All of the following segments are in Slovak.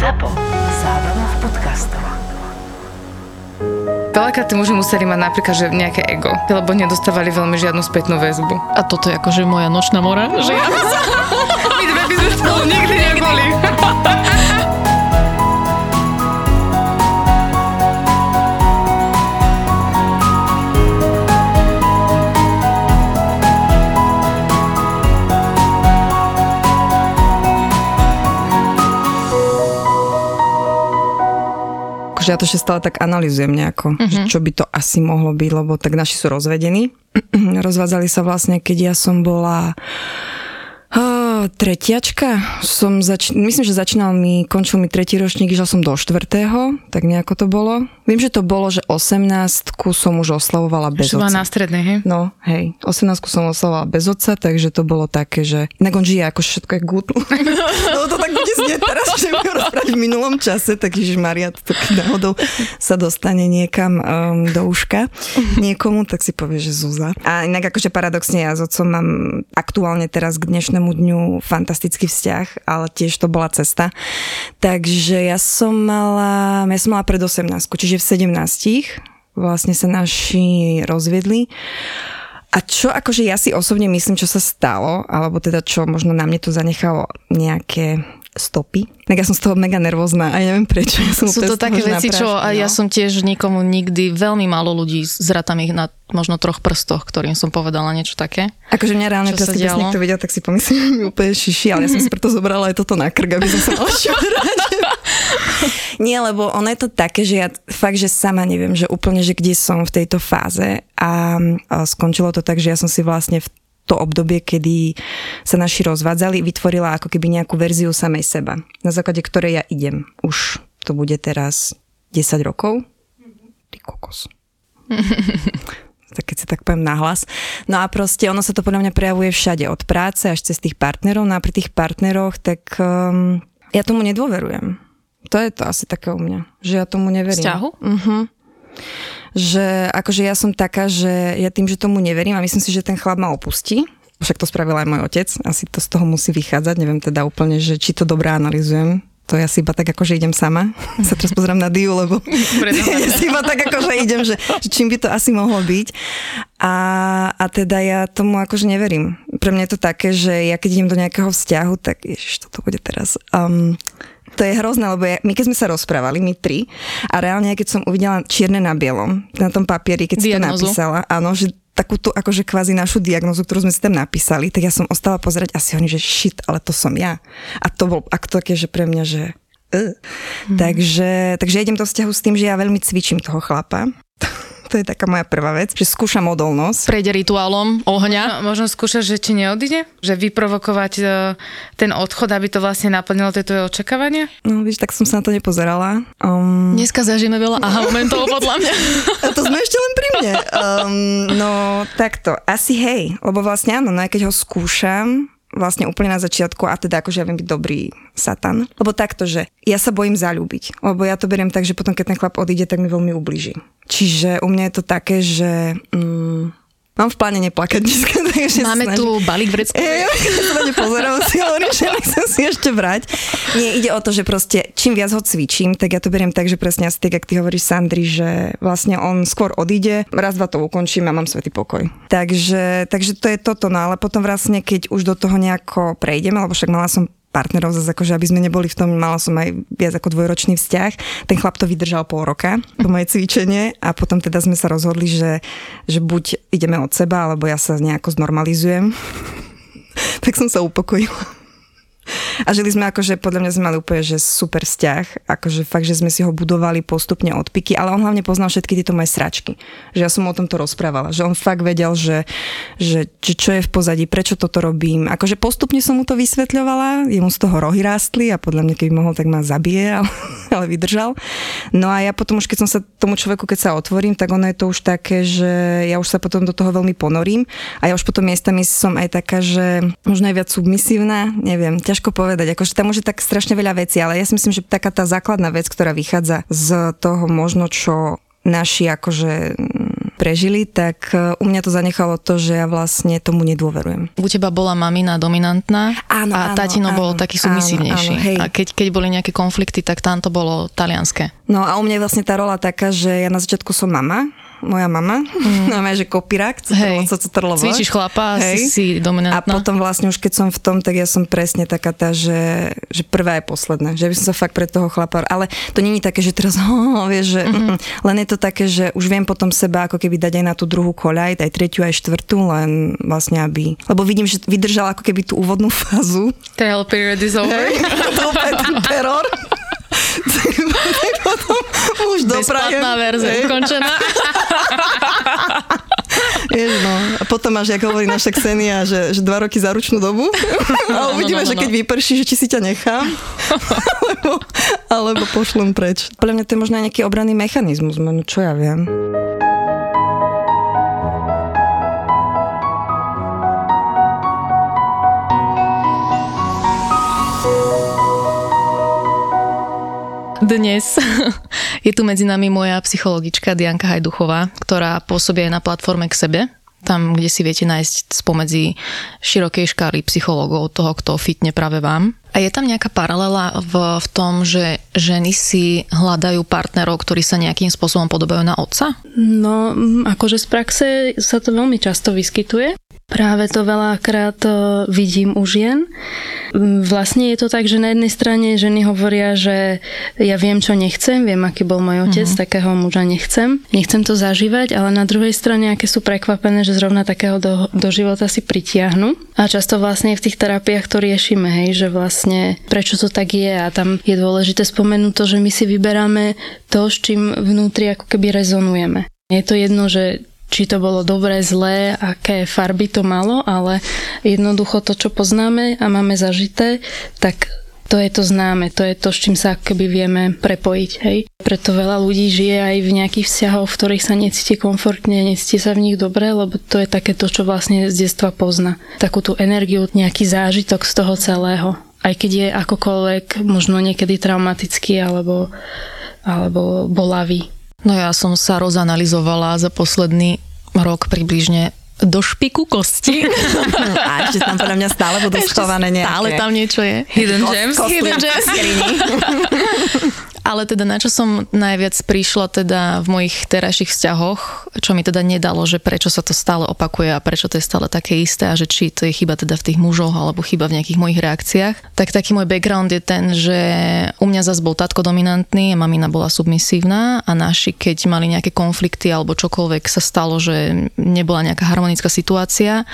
ZAPO. Zábrná v podcastov. Veľakrát tí muži museli mať napríklad že nejaké ego, lebo nedostávali veľmi žiadnu spätnú väzbu. A toto je akože moja nočná mora, že ja My dve by sme spolu nikdy neboli. Akože ja to ešte stále tak analizujem nejako, Mhm. uh-huh. čo by to asi mohlo byť, lebo tak naši sú rozvedení. Rozvádzali sa vlastne, keď ja som bola tretiačka. Som zač- myslím, že začínal mi, končil mi tretí ročník, išiel som do štvrtého, tak nejako to bolo. Viem, že to bolo, že 18 som už oslavovala bez Čo bola na otca. strednej, hej? No, hej, 18 som oslavovala bez otca, takže to bolo také, že on žije ako všetko je good. no to tak bude znieť teraz, že budem rozprávať v minulom čase, tak Ježiš Maria, to keď náhodou sa dostane niekam um, do uška niekomu, tak si povie, že Zúza. A inak akože paradoxne ja s otcom mám aktuálne teraz k dnešnému dňu fantastický vzťah, ale tiež to bola cesta. Takže ja som mala, ja som mala pred 18, čiže v 17 vlastne sa naši rozviedli. A čo akože ja si osobne myslím, čo sa stalo, alebo teda čo možno na mne to zanechalo nejaké stopy. Tak ja som z toho mega nervózna a ja neviem prečo. Ja som Sú to toho, také veci, čo a ja no. som tiež nikomu nikdy, veľmi málo ľudí zratám ich na možno troch prstoch, ktorým som povedala niečo také. Akože mňa reálne teraz, keď niekto videl, tak si pomyslím, že úplne šiši, ale ja som si preto zobrala aj toto na krk, aby som sa. Nie, lebo ono je to také, že ja fakt, že sama neviem, že úplne, že kde som v tejto fáze a, a skončilo to tak, že ja som si vlastne v to obdobie, kedy sa naši rozvádzali, vytvorila ako keby nejakú verziu samej seba, na základe ktorej ja idem. Už to bude teraz 10 rokov. Ty kokos. tak keď si tak poviem nahlas. No a proste ono sa to podľa mňa prejavuje všade, od práce až cez tých partnerov. No a pri tých partneroch, tak um, ja tomu nedôverujem. To je to asi také u mňa, že ja tomu neverím. Vzťahu? Uh-huh. Že akože ja som taká, že ja tým, že tomu neverím a myslím si, že ten chlap ma opustí, však to spravil aj môj otec, asi to z toho musí vychádzať, neviem teda úplne, že či to dobre analizujem, to ja si iba tak ako, že idem sama. Sa teraz pozriem na Diu, lebo ja si iba tak ako, že idem, že, že čím by to asi mohlo byť. A, a teda ja tomu akože neverím. Pre mňa je to také, že ja keď idem do nejakého vzťahu, tak ježiš, toto bude teraz... Um, to je hrozné, lebo ja, my keď sme sa rozprávali, my tri, a reálne, keď som uvidela čierne na bielom, na tom papieri, keď si to napísala, áno, že takúto akože kvázi našu diagnozu, ktorú sme si tam napísali, tak ja som ostala pozerať asi oni, že shit, ale to som ja. A to bol ako také, že pre mňa, že uh. Mhm. takže, takže idem do vzťahu s tým, že ja veľmi cvičím toho chlapa. To je taká moja prvá vec, že skúšam odolnosť. Prejde rituálom ohňa. No, možno skúšať, že či neodíde? Že vyprovokovať e, ten odchod, aby to vlastne naplnilo tie tvoje očakávania? No, víš, tak som sa na to nepozerala. Um, Dneska zažijeme veľa aha momentov podľa mňa. A to sme ešte len pri mne. Um, no takto, asi hej, lebo vlastne áno, no aj keď ho skúšam, vlastne úplne na začiatku a teda akože ja viem byť dobrý satan. Lebo takto, že ja sa bojím zalúbiť, lebo ja to beriem tak, že potom keď ten chlap odíde, tak mi veľmi ublíži. Čiže u mňa je to také, že mm, mám v pláne neplakať dneska, takže Máme tu balík vrecku. Ej, ja pozerám, si hovorím, že nechcem si ešte vrať. Nie, ide o to, že proste čím viac ho cvičím, tak ja to beriem tak, že presne asi tak, jak ty hovoríš Sandri, že vlastne on skôr odíde, raz, dva to ukončím a mám svetý pokoj. Takže, takže to je toto, no ale potom vlastne, keď už do toho nejako prejdeme, lebo však mala som partnerov zase akože, aby sme neboli v tom, mala som aj viac ako dvojročný vzťah. Ten chlap to vydržal pol roka, to moje cvičenie a potom teda sme sa rozhodli, že, že buď ideme od seba, alebo ja sa nejako znormalizujem. tak som sa upokojila. A žili sme akože, podľa mňa sme mali úplne, že super vzťah, akože fakt, že sme si ho budovali postupne od piky, ale on hlavne poznal všetky tieto moje sračky. Že ja som mu o tomto rozprávala, že on fakt vedel, že, že, že čo je v pozadí, prečo toto robím. Akože postupne som mu to vysvetľovala, jemu z toho rohy rástli a podľa mňa, keby mohol, tak ma zabije, ale, ale vydržal. No a ja potom už, keď som sa tomu človeku, keď sa otvorím, tak ono je to už také, že ja už sa potom do toho veľmi ponorím a ja už potom miestami som aj taká, že možno aj viac submisívna, neviem, ťažko povedať, akože tam už je tak strašne veľa vecí, ale ja si myslím, že taká tá základná vec, ktorá vychádza z toho možno, čo naši akože mm, prežili, tak e, u mňa to zanechalo to, že ja vlastne tomu nedôverujem. U teba bola mamina dominantná Áno, a áno, tatino áno, bol taký áno, submisívnejší. áno, hej. a keď, keď boli nejaké konflikty, tak tam to bolo talianské. No a u mňa je vlastne tá rola taká, že ja na začiatku som mama, moja mama, mm. máme, že kopírak, Hej. trlovo. Cvičíš chlapa, si, si A dominantná. potom vlastne už keď som v tom, tak ja som presne taká tá, že, že prvá je posledná. Že by som sa fakt pre toho chlapa... Ale to není také, že teraz, oh, vieš, že, mm-hmm. len je to také, že už viem potom seba ako keby dať aj na tú druhú koľaj, aj tretiu, aj štvrtú, len vlastne aby... Lebo vidím, že vydržala ako keby tú úvodnú fázu. Trial period is over. Hej, to úplne ten teror. Tak potom už doprajem. Bezplatná verzia ukončená. Vieš, no. A potom máš, ako hovorí naša Ksenia, že, že dva roky za ručnú dobu. A no, uvidíme, no, no, že keď no. vyprší, že či si ťa nechám, alebo, alebo pošlem preč. Podľa mňa to je možno aj nejaký obranný mechanizmus, no čo ja viem. Dnes je tu medzi nami moja psychologička Dianka Hajduchová, ktorá pôsobí aj na platforme k sebe, tam, kde si viete nájsť spomedzi širokej škály psychológov toho, kto fitne práve vám. A je tam nejaká paralela v, v tom, že ženy si hľadajú partnerov, ktorí sa nejakým spôsobom podobajú na otca? No, mm, akože z praxe sa to veľmi často vyskytuje. Práve to veľakrát e, vidím u žien. Mm, Vlastne je to tak, že na jednej strane ženy hovoria, že ja viem, čo nechcem, viem, aký bol môj otec, uh-huh. takého muža nechcem. Nechcem to zažívať, ale na druhej strane, aké sú prekvapené, že zrovna takého do, do života si pritiahnu. A často vlastne v tých terapiách to riešime, hej, že vlastne prečo to tak je a tam je dôležité spomenúť to, že my si vyberáme to, s čím vnútri ako keby rezonujeme. Je to jedno, že či to bolo dobré, zlé, aké farby to malo, ale jednoducho to, čo poznáme a máme zažité, tak to je to známe, to je to, s čím sa keby vieme prepojiť. Hej. Preto veľa ľudí žije aj v nejakých vzťahoch, v ktorých sa necíti komfortne, necíti sa v nich dobre, lebo to je také to, čo vlastne z detstva pozná. Takú tú energiu, nejaký zážitok z toho celého. Aj keď je akokoľvek možno niekedy traumatický alebo, alebo bolavý. No ja som sa rozanalizovala za posledný rok približne do špiku kosti. A ešte tam podľa mňa stále budú schované nejaké. Stále tam niečo je. Hidden gems. Hidden gems. Ale teda na čo som najviac prišla teda v mojich terajších vzťahoch, čo mi teda nedalo, že prečo sa to stále opakuje a prečo to je stále také isté a že či to je chyba teda v tých mužoch alebo chyba v nejakých mojich reakciách. Tak taký môj background je ten, že u mňa zase bol tatko dominantný, mamina bola submisívna a naši, keď mali nejaké konflikty alebo čokoľvek sa stalo, že nebola nejaká harmonická situácia,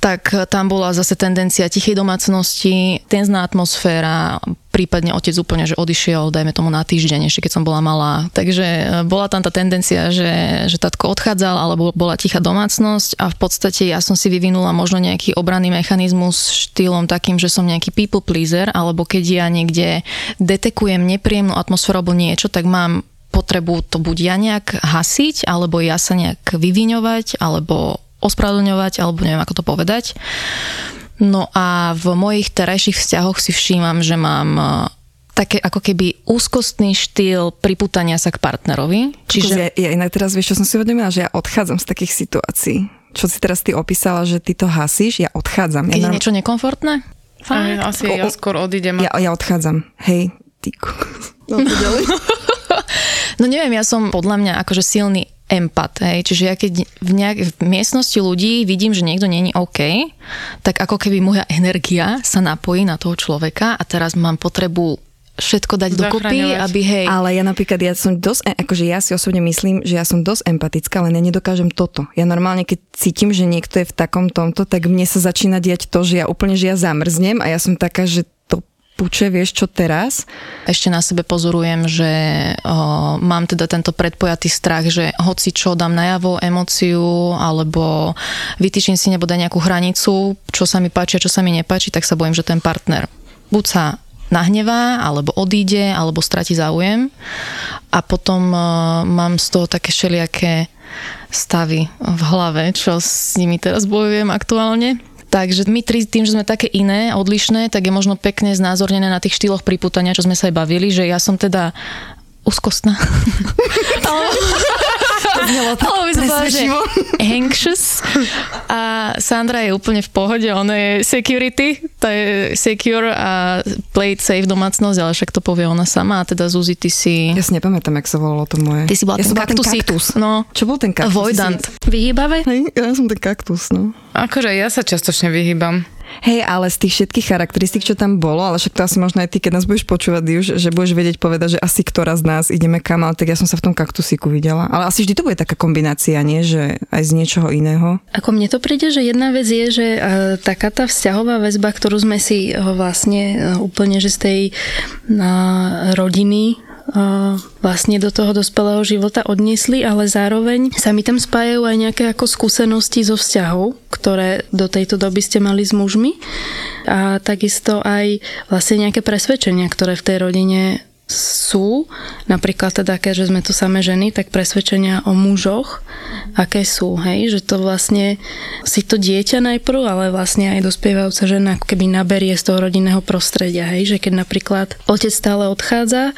tak tam bola zase tendencia tichej domácnosti, tenzná atmosféra, prípadne otec úplne, že odišiel, dajme tomu na týždeň, ešte keď som bola malá. Takže e, bola tam tá tendencia, že, že tatko odchádzal, alebo bola tichá domácnosť a v podstate ja som si vyvinula možno nejaký obranný mechanizmus štýlom takým, že som nejaký people pleaser, alebo keď ja niekde detekujem nepríjemnú atmosféru alebo niečo, tak mám potrebu to buď ja nejak hasiť, alebo ja sa nejak vyviňovať, alebo ospravedlňovať, alebo neviem, ako to povedať. No a v mojich terajších vzťahoch si všímam, že mám e, také ako keby úzkostný štýl priputania sa k partnerovi. Čiže... Ja, ja inak teraz vieš, čo som si uvedomila, že ja odchádzam z takých situácií. Čo si teraz ty opísala, že ty to hasíš, ja odchádzam. keď ja je niečo nekomfortné? Aj, Fakt? asi ja skôr odídem. Ja, ja odchádzam. Hej, ty. No, ďalej. No neviem, ja som podľa mňa akože silný empat, hej. Čiže ja keď v, nejak, v miestnosti ľudí vidím, že niekto není OK, tak ako keby moja energia sa napojí na toho človeka a teraz mám potrebu všetko dať dokopy, aby hej... Ale ja napríklad, ja som dosť, e- akože ja si osobne myslím, že ja som dosť empatická, len ja nedokážem toto. Ja normálne, keď cítim, že niekto je v takom tomto, tak mne sa začína diať to, že ja úplne, že ja zamrznem a ja som taká, že puče, vieš čo teraz? Ešte na sebe pozorujem, že o, mám teda tento predpojatý strach, že hoci čo dám najavo emóciu alebo vytýčim si nebo nejakú hranicu, čo sa mi páči a čo sa mi nepáči, tak sa bojím, že ten partner buď sa nahnevá, alebo odíde, alebo stratí záujem. A potom uh, mám z toho také všelijaké stavy v hlave, čo s nimi teraz bojujem aktuálne. Takže my tri tým, že sme také iné, odlišné, tak je možno pekne znázornené na tých štýloch priputania, čo sme sa aj bavili, že ja som teda úzkostná. To znelo tak presvedčivo. anxious a Sandra je úplne v pohode, ona je security, to je secure a play it safe domácnosť, ale však to povie ona sama a teda Zuzi, ty si... Ja si nepamätám, jak sa volalo to moje. Ty si bola ja ten som bola ten kaktus. No. Čo bol ten kaktus? Avoidant. Vyhýbavé? Hej, ja som ten kaktus, no. Akože ja sa častočne vyhýbam. Hej, ale z tých všetkých charakteristík, čo tam bolo, ale však to asi možno aj ty, keď nás budeš počúvať, už, že budeš vedieť povedať, že asi ktorá z nás ideme kam, ale tak ja som sa v tom kaktusíku videla. Ale asi vždy to bude taká kombinácia, nie? Že aj z niečoho iného. Ako mne to príde, že jedna vec je, že e, taká tá vzťahová väzba, ktorú sme si e, vlastne e, úplne, že z tej e, rodiny vlastne do toho dospelého života odniesli, ale zároveň sa mi tam spájajú aj nejaké ako skúsenosti zo vzťahov, ktoré do tejto doby ste mali s mužmi. A takisto aj vlastne nejaké presvedčenia, ktoré v tej rodine sú, napríklad teda, keďže sme tu samé ženy, tak presvedčenia o mužoch, aké sú, hej, že to vlastne si to dieťa najprv, ale vlastne aj dospievajúca žena ako keby naberie z toho rodinného prostredia, hej, že keď napríklad otec stále odchádza,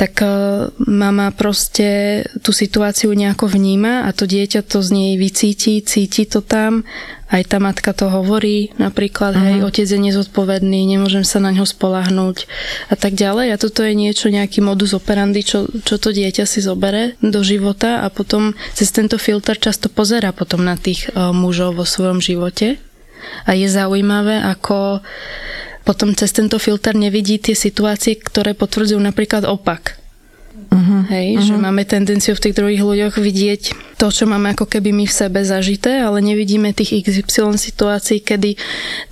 tak uh, mama proste tú situáciu nejako vníma a to dieťa to z nej vycíti, cíti to tam aj tá matka to hovorí, napríklad, uh-huh. hej, otec je nezodpovedný, nemôžem sa na ňo spolahnúť a tak ďalej. A toto je niečo, nejaký modus operandi, čo, čo to dieťa si zobere do života a potom cez tento filter často pozera potom na tých uh, mužov vo svojom živote. A je zaujímavé, ako potom cez tento filter nevidí tie situácie, ktoré potvrdzujú napríklad opak. Uh-huh, Hej, uh-huh. že máme tendenciu v tých druhých ľuďoch vidieť to, čo máme ako keby my v sebe zažité, ale nevidíme tých XY situácií, kedy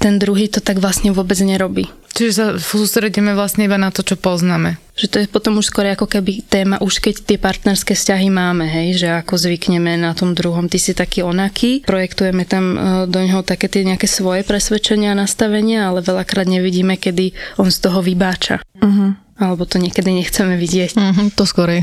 ten druhý to tak vlastne vôbec nerobí. Čiže sa sústredíme vlastne iba na to, čo poznáme. Že to je potom už skôr ako keby téma, už keď tie partnerské vzťahy máme, hej, že ako zvykneme na tom druhom, ty si taký onaký, projektujeme tam e, do neho také tie nejaké svoje presvedčenia a nastavenia, ale veľakrát nevidíme, kedy on z toho vybáča. Uh-huh. Alebo to niekedy nechceme vidieť. Mm-hmm, to skorej.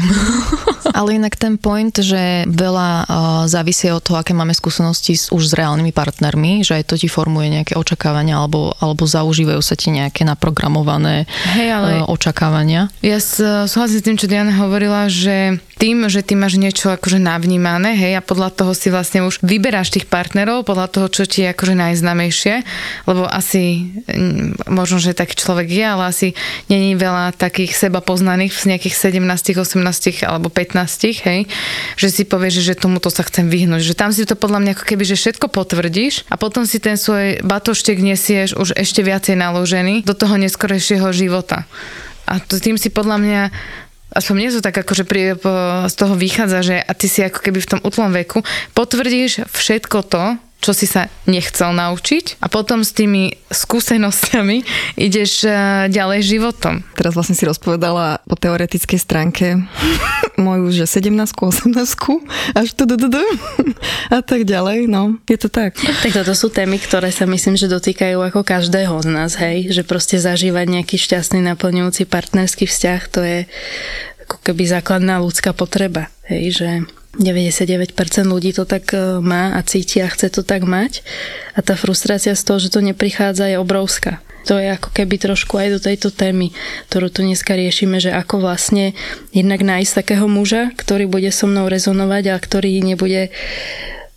Ale inak ten point, že veľa uh, závisí od toho, aké máme skúsenosti s, už s reálnymi partnermi, že aj to ti formuje nejaké očakávania alebo, alebo zaužívajú sa ti nejaké naprogramované Hej, ale uh, očakávania. Ja s- súhlasím s tým, čo Diana hovorila, že tým, že ty máš niečo akože navnímané, hej, a podľa toho si vlastne už vyberáš tých partnerov, podľa toho, čo ti je akože najznamejšie, lebo asi, možno, že taký človek je, ale asi není veľa takých seba poznaných z nejakých 17, 18 alebo 15, hej, že si povieš, že tomuto sa chcem vyhnúť, že tam si to podľa mňa ako keby, že všetko potvrdíš a potom si ten svoj batoštek nesieš už ešte viacej naložený do toho neskorejšieho života. A tým si podľa mňa aspoň mne to tak akože pri, z toho vychádza, že a ty si ako keby v tom utlom veku potvrdíš všetko to, čo si sa nechcel naučiť a potom s tými skúsenosťami ideš eh, ďalej životom. Teraz vlastne si rozpovedala po teoretickej stránke moju, že 17 18 až tu a tak ďalej, no, je to tak. Tak toto sú témy, ktoré sa myslím, že dotýkajú ako každého z nás, hej, že proste zažívať nejaký šťastný, naplňujúci partnerský vzťah, to je ako keby základná ľudská potreba, hej, že 99% ľudí to tak e, má a cíti a chce to tak mať a tá frustrácia z toho, že to neprichádza je obrovská. To je ako keby trošku aj do tejto témy, ktorú tu dneska riešime, že ako vlastne jednak nájsť takého muža, ktorý bude so mnou rezonovať a ktorý nebude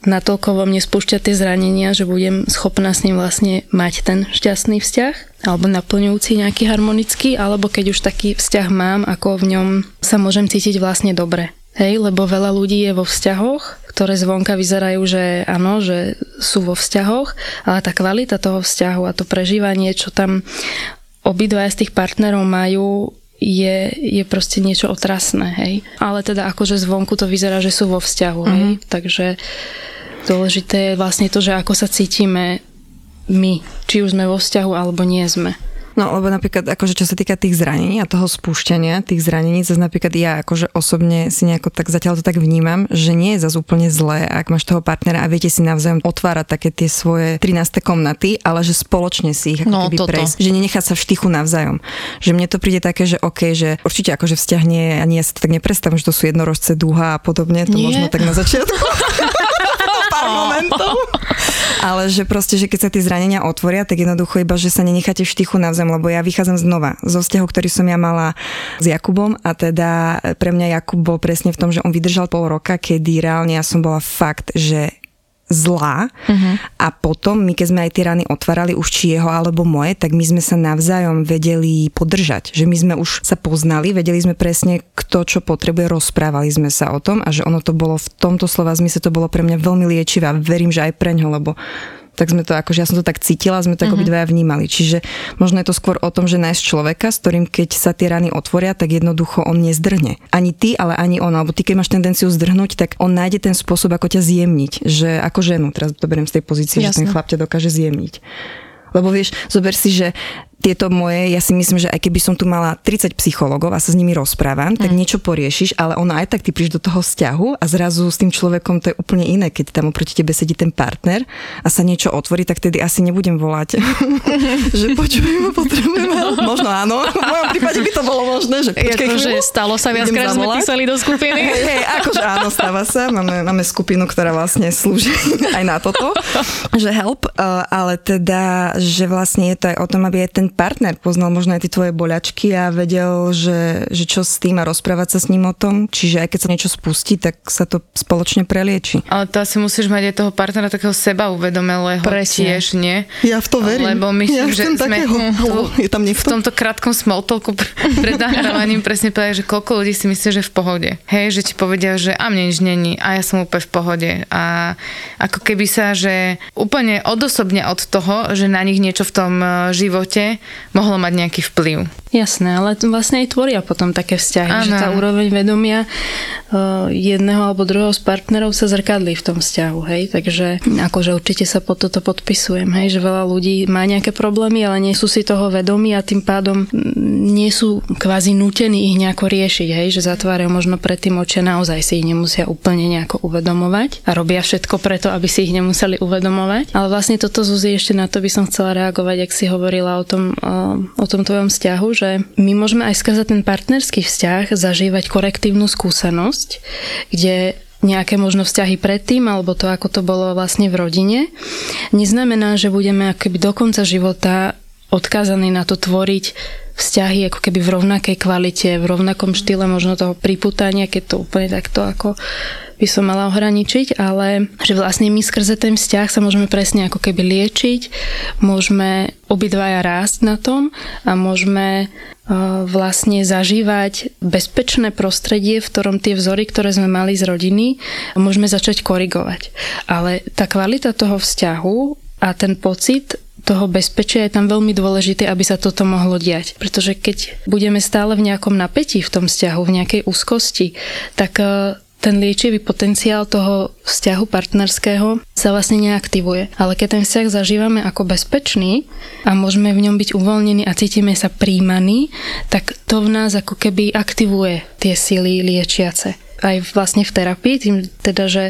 natoľko vo mne spúšťať tie zranenia, že budem schopná s ním vlastne mať ten šťastný vzťah alebo naplňujúci nejaký harmonický, alebo keď už taký vzťah mám, ako v ňom sa môžem cítiť vlastne dobre. Hej, lebo veľa ľudí je vo vzťahoch, ktoré zvonka vyzerajú, že áno, že sú vo vzťahoch, ale tá kvalita toho vzťahu a to prežívanie, čo tam obidvaja z tých partnerov majú, je, je proste niečo otrasné, hej. Ale teda akože zvonku to vyzerá, že sú vo vzťahu, hej. Takže dôležité je vlastne to, že ako sa cítime my, či už sme vo vzťahu alebo nie sme. No, lebo napríklad, akože čo sa týka tých zranení a toho spúšťania tých zranení, zase napríklad ja akože osobne si nejako tak zatiaľ to tak vnímam, že nie je zase úplne zlé, ak máš toho partnera a viete si navzájom otvárať také tie svoje 13. komnaty, ale že spoločne si ich ako No, keby toto. prejsť, že nenechať sa v štychu navzájom. Že mne to príde také, že OK, že určite akože vzťah nie je, ani ja si to tak nepredstavím, že to sú jednorožce, duha a podobne, to Nie. možno tak na začiatku. pár momentov. ale že proste, že keď sa tie zranenia otvoria, tak jednoducho iba, že sa nenecháte v štychu navzájom, lebo ja vychádzam znova zo vzťahu, ktorý som ja mala s Jakubom a teda pre mňa Jakub bol presne v tom, že on vydržal pol roka, kedy reálne ja som bola fakt, že zlá uh-huh. a potom my keď sme aj tie rany otvárali už či jeho alebo moje, tak my sme sa navzájom vedeli podržať, že my sme už sa poznali, vedeli sme presne kto čo potrebuje, rozprávali sme sa o tom a že ono to bolo v tomto slova zmysle to bolo pre mňa veľmi liečivé a verím, že aj pre ňo, lebo tak sme to, akože ja som to tak cítila, sme to uh-huh. obidvaja vnímali. Čiže možno je to skôr o tom, že nájsť človeka, s ktorým keď sa tie rany otvoria, tak jednoducho on nezdrhne. Ani ty, ale ani on. Alebo ty, keď máš tendenciu zdrhnúť, tak on nájde ten spôsob, ako ťa zjemniť. Že ako ženu, teraz to beriem z tej pozície, Jasne. že ten chlap ťa dokáže zjemniť. Lebo vieš, zober si, že tieto moje, ja si myslím, že aj keby som tu mala 30 psychologov a sa s nimi rozprávam, tak mm. niečo poriešiš, ale ono aj tak ty prídeš do toho vzťahu a zrazu s tým človekom to je úplne iné, keď tam oproti tebe sedí ten partner a sa niečo otvorí, tak tedy asi nebudem volať, že počujem, potrebujem Možno áno, v mojom prípade by to bolo možné, že počkej to, že stalo sa viac, sme písali do skupiny. Hej, hey, akože áno, stáva sa. Máme, máme skupinu, ktorá vlastne slúži aj na toto, že help, uh, ale teda, že vlastne je to aj o tom, aby aj ten partner poznal možno aj tie tvoje boľačky a vedel, že, že čo s tým a rozprávať sa s ním o tom. Čiže aj keď sa niečo spustí, tak sa to spoločne prelieči. Ale to asi musíš mať aj toho partnera takého seba uvedomelého Presne. tiež, nie? Ja v to verím. Lebo myslím, ja že sme takého, halo, je tam v tomto krátkom smoltolku pred nahrávaním presne povedať, že koľko ľudí si myslí, že v pohode. Hej, že ti povedia, že a mne nič není a ja som úplne v pohode. A ako keby sa, že úplne odosobne od toho, že na nich niečo v tom e, živote mohlo mať nejaký vplyv. Jasné, ale vlastne aj tvoria potom také vzťahy, ano. že tá úroveň vedomia uh, jedného alebo druhého z partnerov sa zrkadlí v tom vzťahu, hej, takže akože určite sa pod toto podpisujem, hej, že veľa ľudí má nejaké problémy, ale nie sú si toho vedomí a tým pádom nie sú kvázi nútení ich nejako riešiť, hej, že zatvárajú možno pred tým oči naozaj si ich nemusia úplne nejako uvedomovať a robia všetko preto, aby si ich nemuseli uvedomovať. Ale vlastne toto Zuzi ešte na to by som chcela reagovať, ak si hovorila o tom, o, o tom tvojom vzťahu, že my môžeme aj skrze ten partnerský vzťah zažívať korektívnu skúsenosť, kde nejaké možno vzťahy predtým, alebo to, ako to bolo vlastne v rodine, neznamená, že budeme akoby do konca života odkázaní na to tvoriť vzťahy ako keby v rovnakej kvalite, v rovnakom štýle možno toho priputania, keď to úplne takto ako by som mala ohraničiť, ale že vlastne my skrze ten vzťah sa môžeme presne ako keby liečiť, môžeme obidvaja rásť na tom a môžeme e, vlastne zažívať bezpečné prostredie, v ktorom tie vzory, ktoré sme mali z rodiny, môžeme začať korigovať. Ale tá kvalita toho vzťahu a ten pocit toho bezpečia je tam veľmi dôležité, aby sa toto mohlo diať. Pretože keď budeme stále v nejakom napätí v tom vzťahu, v nejakej úzkosti, tak e, ten liečivý potenciál toho vzťahu partnerského sa vlastne neaktivuje. Ale keď ten vzťah zažívame ako bezpečný a môžeme v ňom byť uvoľnení a cítime sa príjmaní, tak to v nás ako keby aktivuje tie síly liečiace aj vlastne v terapii, tým teda, že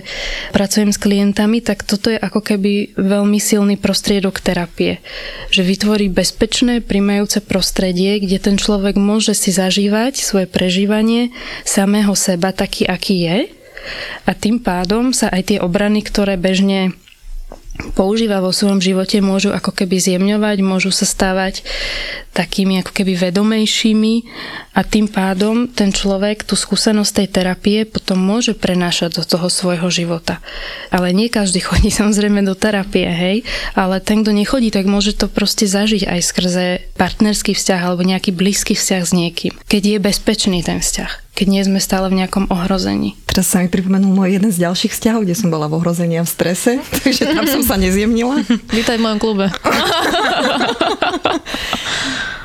pracujem s klientami, tak toto je ako keby veľmi silný prostriedok terapie. Že vytvorí bezpečné, primajúce prostredie, kde ten človek môže si zažívať svoje prežívanie samého seba taký, aký je a tým pádom sa aj tie obrany, ktoré bežne používa vo svojom živote, môžu ako keby zjemňovať, môžu sa stávať takými ako keby vedomejšími a tým pádom ten človek tú skúsenosť tej terapie potom môže prenášať do toho svojho života. Ale nie každý chodí samozrejme do terapie, hej, ale ten, kto nechodí, tak môže to proste zažiť aj skrze partnerský vzťah alebo nejaký blízky vzťah s niekým, keď je bezpečný ten vzťah keď nie sme stále v nejakom ohrození. Teraz sa mi pripomenul môj jeden z ďalších vzťahov, kde som bola v ohrození a v strese, takže tam som sa nezjemnila. Vítaj v mojom klube.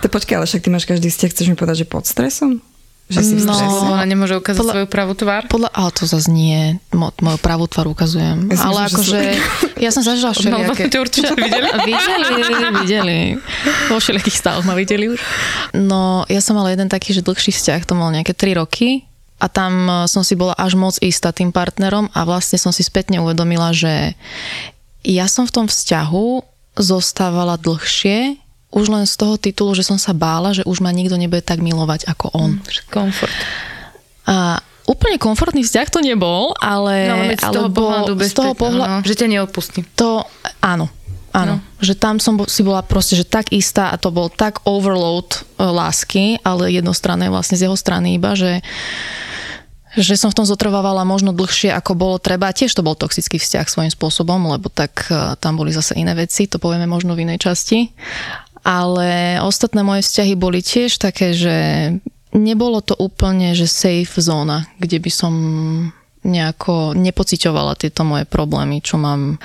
to počkaj, ale však ty máš každý vzťah, chceš mi povedať, že pod stresom? Že si no, ona nemôže ukázať podľa, svoju pravú tvár? Podľa, ale to zase nie. Mo, moju pravú tvár ukazujem. Ja ale akože, ja som zažila všelijaké. No, určite videli. videli, videli. Vo všelijakých stavoch ma videli už. No, ja som mala jeden taký, že dlhší vzťah, to mal nejaké 3 roky a tam e, som si bola až moc istá tým partnerom a vlastne som si spätne uvedomila, že ja som v tom vzťahu zostávala dlhšie, už len z toho titulu, že som sa bála, že už ma nikto nebude tak milovať ako on. Mm, komfort. A úplne komfortný vzťah to nebol, ale, No, ale z toho pohľadu z toho pohľadu, no, že ťa neopustí. to áno. Áno, no. že tam som si bola proste, že tak istá a to bol tak overload e, lásky, ale jednostranné vlastne z jeho strany iba, že že som v tom zotrvávala možno dlhšie, ako bolo treba. Tiež to bol toxický vzťah svojím spôsobom, lebo tak e, tam boli zase iné veci, to povieme možno v inej časti. Ale ostatné moje vzťahy boli tiež také, že nebolo to úplne, že safe zóna, kde by som nejako nepociťovala tieto moje problémy, čo mám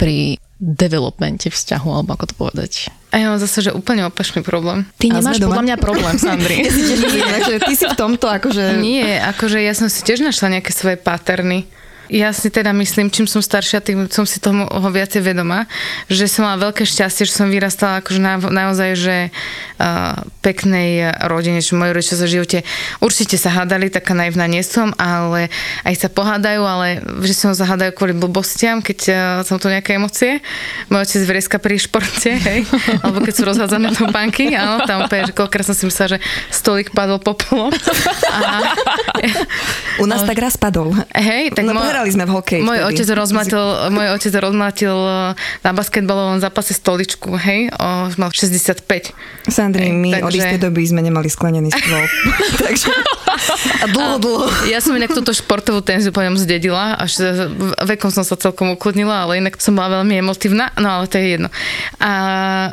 pri developmente vzťahu, alebo ako to povedať. A ja mám zase, že úplne opačný problém. Ty A nemáš podľa mňa problém, Sandri. Takže ty si v tomto akože... Nie, akože ja som si tiež našla nejaké svoje paterny. Ja si teda myslím, čím som staršia, tým som si toho viacej vedomá, že som mala veľké šťastie, že som vyrastala akože na, naozaj, že uh, peknej rodine, že moji rodičia sa živote určite sa hádali, taká naivná nie som, ale aj sa pohádajú, ale že sa zahádajú kvôli blbostiam, keď uh, som tu nejaké emócie. Môj otec vreska pri športe, hej, alebo keď sú rozhádzané do banky, áno, tam úplne, že som si myslela, že stolík padol popolom. A, U nás tak raz padol. Hej, tak no, mo- pohrali sme v hokeji. Môj vtedy. otec rozmatil, môj otec rozmatil eh, na basketbalovom zápase stoličku, hej, o, mal 65. Sandri, Hej, my takže- od istej doby sme nemali sklenený stôl. Takže... A dlho, dlho. Ja som inak túto športovú tenziu po ňom zdedila, až vekom som sa celkom ukludnila, ale inak som bola veľmi emotívna, no ale to je jedno. A,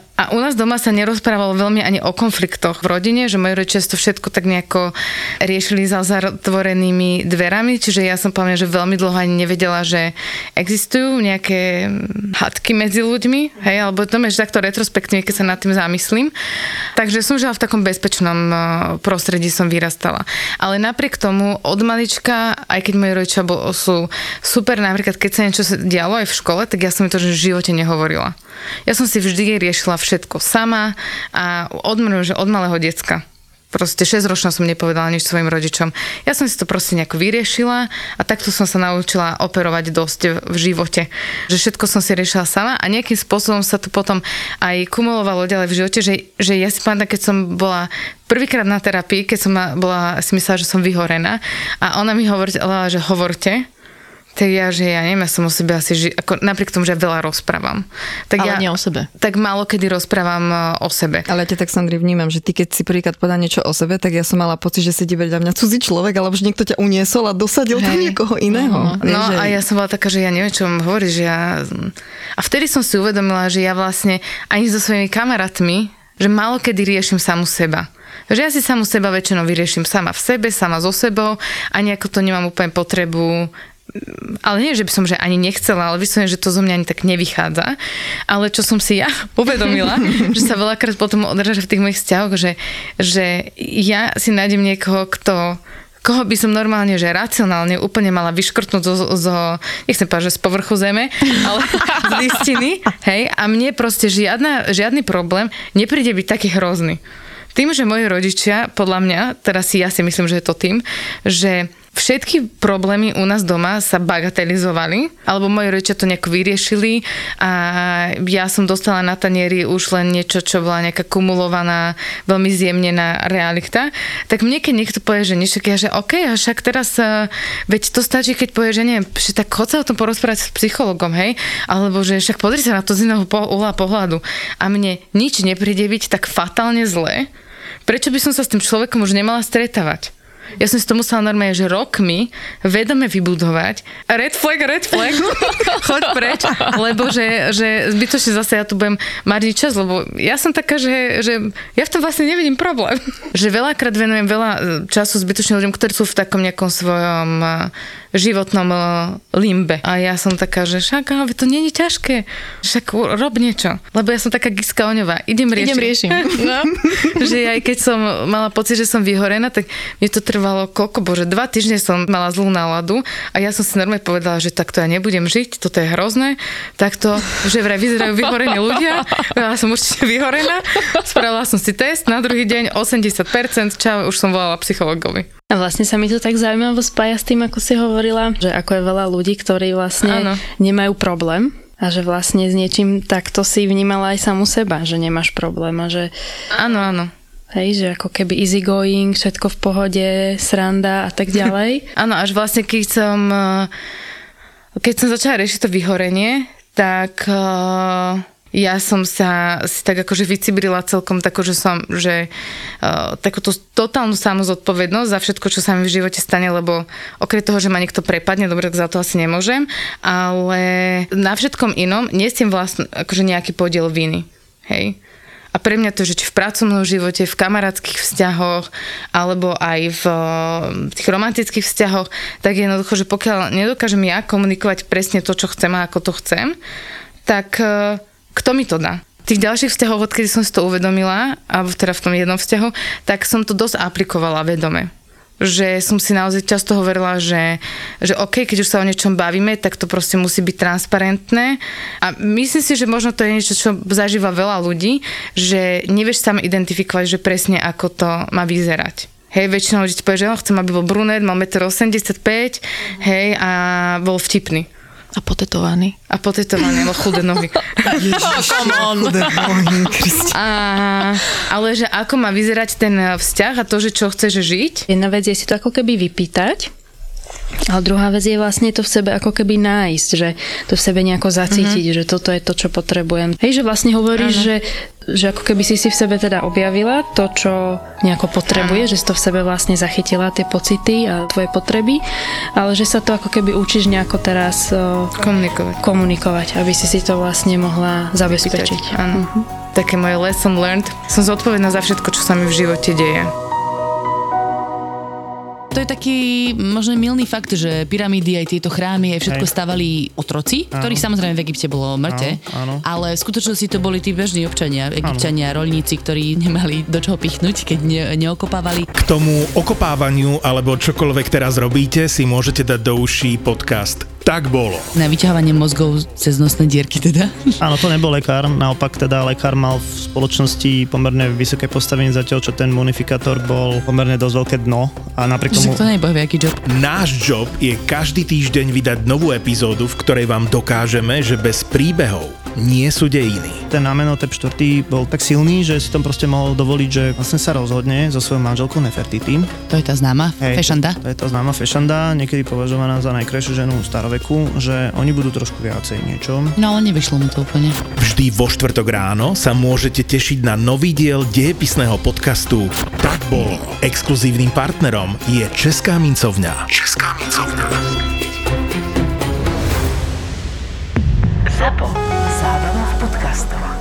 a u nás doma sa nerozprávalo veľmi ani o konfliktoch v rodine, že moji rodičia to všetko tak nejako riešili za zatvorenými dverami, čiže ja som povedala, že veľmi dlho ani nevedela, že existujú nejaké hadky medzi ľuďmi, hej, alebo to že takto retrospektívne, keď sa nad tým zamyslím. Takže som žila v takom bezpečnom eh, prostredí, som vyrastala. Ale napriek tomu od malička, aj keď moji rodičia sú super, napríklad keď sa niečo dialo aj v škole, tak ja som to že v živote nehovorila. Ja som si vždy riešila všetko sama a od, že od malého decka. Proste 6 ročná som nepovedala nič svojim rodičom. Ja som si to proste nejako vyriešila a takto som sa naučila operovať dosť v- živote. Že všetko som si riešila sama a nejakým spôsobom sa to potom aj kumulovalo ďalej v živote, že, že ja si pamätám, keď som bola prvýkrát na terapii, keď som bola, si myslela, že som vyhorená a ona mi hovorila, že hovorte, tak ja, že ja neviem, ja som o sebe asi, ži- ako, napriek tomu, že ja veľa rozprávam. Tak Ale ja, nie o sebe. Tak málo kedy rozprávam e, o sebe. Ale ja ťa tak, Sandri, vnímam, že ty keď si prvýkrát povedal niečo o sebe, tak ja som mala pocit, že sedí vedľa mňa cudzí človek, alebo že niekto ťa uniesol a dosadil tam Hej. niekoho iného. Vieš, No že... a ja som bola taká, že ja neviem, čo mám hovoriť, že ja... A vtedy som si uvedomila, že ja vlastne ani so svojimi kamarátmi, že málo kedy riešim samu seba. Že ja si samu seba väčšinou vyriešim sama v sebe, sama so sebou a nejako to nemám úplne potrebu ale nie, že by som že ani nechcela, ale vyslovene, že to zo mňa ani tak nevychádza. Ale čo som si ja uvedomila, že sa veľakrát potom odráža v tých mojich vzťahoch, že, že ja si nájdem niekoho, kto koho by som normálne, že racionálne úplne mala vyškrtnúť zo, zo nechcem povedať, že z povrchu zeme, ale z listiny, hej, a mne proste žiadna, žiadny problém nepríde byť taký hrozný. Tým, že moji rodičia, podľa mňa, teraz si ja si myslím, že je to tým, že všetky problémy u nás doma sa bagatelizovali, alebo moji rodičia to nejako vyriešili a ja som dostala na tanieri už len niečo, čo bola nejaká kumulovaná, veľmi zjemnená realita. Tak mne, keď niekto povie, že niečo, ja, že OK, a však teraz, uh, veď to stačí, keď povie, že neviem, že tak chod sa o tom porozprávať s psychologom, hej, alebo že však pozri sa na to z iného uhla pohľadu. A mne nič nepríde byť tak fatálne zlé, prečo by som sa s tým človekom už nemala stretávať? Ja som si to musela normálne, že rokmi vedome vybudovať. Red flag, red flag, choď preč, lebo že, že zbytočne zase ja tu budem marniť čas, lebo ja som taká, že, že ja v tom vlastne nevidím problém. Že veľakrát venujem veľa e, času zbytočne ľuďom, ktorí sú v takom nejakom svojom e, životnom e, limbe. A ja som taká, že však, ale to je ťažké. Však rob niečo. Lebo ja som taká Giska Oňová. Idem riešiť. Idem riešim. No. že aj keď som mala pocit, že som vyhorená, tak mne to trvalo koľko, bože, dva týždne som mala zlú náladu a ja som si normálne povedala, že takto ja nebudem žiť, toto je hrozné, takto, že vraj vyzerajú vyhorení ľudia, ja som určite vyhorená, spravila som si test, na druhý deň 80%, čau, už som volala psychologovi. A vlastne sa mi to tak zaujímavo spája s tým, ako si hovorila, že ako je veľa ľudí, ktorí vlastne Áno. nemajú problém a že vlastne s niečím takto si vnímala aj samu seba, že nemáš problém a že Áno, áno. Hej, že ako keby easy going, všetko v pohode, sranda a tak ďalej. Áno, až vlastne keď som, eh, keď som začala riešiť to vyhorenie, tak eh, ja som sa si tak akože vycibrila celkom tako, že som, že uh, takúto totálnu samozodpovednosť za všetko, čo sa mi v živote stane, lebo okrem toho, že ma niekto prepadne, dobre, tak za to asi nemôžem, ale na všetkom inom nesiem vlastne akože nejaký podiel viny. Hej. A pre mňa to, že či v pracovnom živote, v kamarátskych vzťahoch, alebo aj v, v tých romantických vzťahoch, tak jednoducho, že pokiaľ nedokážem ja komunikovať presne to, čo chcem a ako to chcem, tak uh, kto mi to dá? Tých ďalších vzťahoch, odkedy som si to uvedomila, alebo teda v tom jednom vzťahu, tak som to dosť aplikovala vedome že som si naozaj často hovorila, že, že OK, keď už sa o niečom bavíme, tak to proste musí byť transparentné. A myslím si, že možno to je niečo, čo zažíva veľa ľudí, že nevieš sám identifikovať, že presne ako to má vyzerať. Hej, väčšinou ľudí ti povie, že on chcem, aby bol brunet, mal 1,85 m, hej, a bol vtipný. A potetovaný. A potetovaný, ale chudé nohy. Chudé nohy. A, ale že ako má vyzerať ten vzťah a to, že čo chceš žiť. Jedna vec je si to ako keby vypýtať, ale druhá vec je vlastne to v sebe ako keby nájsť, že to v sebe nejako zacítiť, uh-huh. že toto je to, čo potrebujem. Hej, že vlastne hovoríš, že, že ako keby si si v sebe teda objavila to, čo nejako potrebuje, že si to v sebe vlastne zachytila, tie pocity a tvoje potreby, ale že sa to ako keby učíš nejako teraz Komunikovať. komunikovať, aby si si to vlastne mohla zabezpečiť. Áno. Také moje lesson learned. Som zodpovedná za všetko, čo sa mi v živote deje. To je taký možno milný fakt, že pyramídy aj tieto chrámy aj všetko Hej. stavali otroci, ktorých samozrejme v Egypte bolo mŕte, Áno, áno. ale v skutočnosti to boli tí bežní občania, egyptiania, roľníci, ktorí nemali do čoho pichnúť, keď ne, neokopávali. K tomu okopávaniu alebo čokoľvek teraz robíte si môžete dať do uší podcast Tak bolo. Na vyťahovanie mozgov cez nosné dierky teda. Áno, to nebol lekár, naopak teda lekár mal v spoločnosti pomerne vysoké postavenie zatiaľ, čo ten munifikátor bol pomerne dosť veľké dno a napriek tomu... to bohvie, aký job. Náš job je každý týždeň vydať novú epizódu, v ktorej vám dokážeme, že bez príbehov nie sú dejiny. Ten Amenhotep 4 bol tak silný, že si tam proste mohol dovoliť, že vlastne sa rozhodne so svojou manželkou Nefertiti. To je tá známa Hej, fešanda. To, to je tá známa fešanda, niekedy považovaná za najkrajšiu ženu staroveku, že oni budú trošku viacej niečo. No ale nevyšlo mu to úplne. Vždy vo štvrtok ráno sa môžete tešiť na nový diel dejepisného podcastu Tak bolo. Exkluzívnym partnerom je Česká mincovňa. Česká mincovňa. Zapo Basta.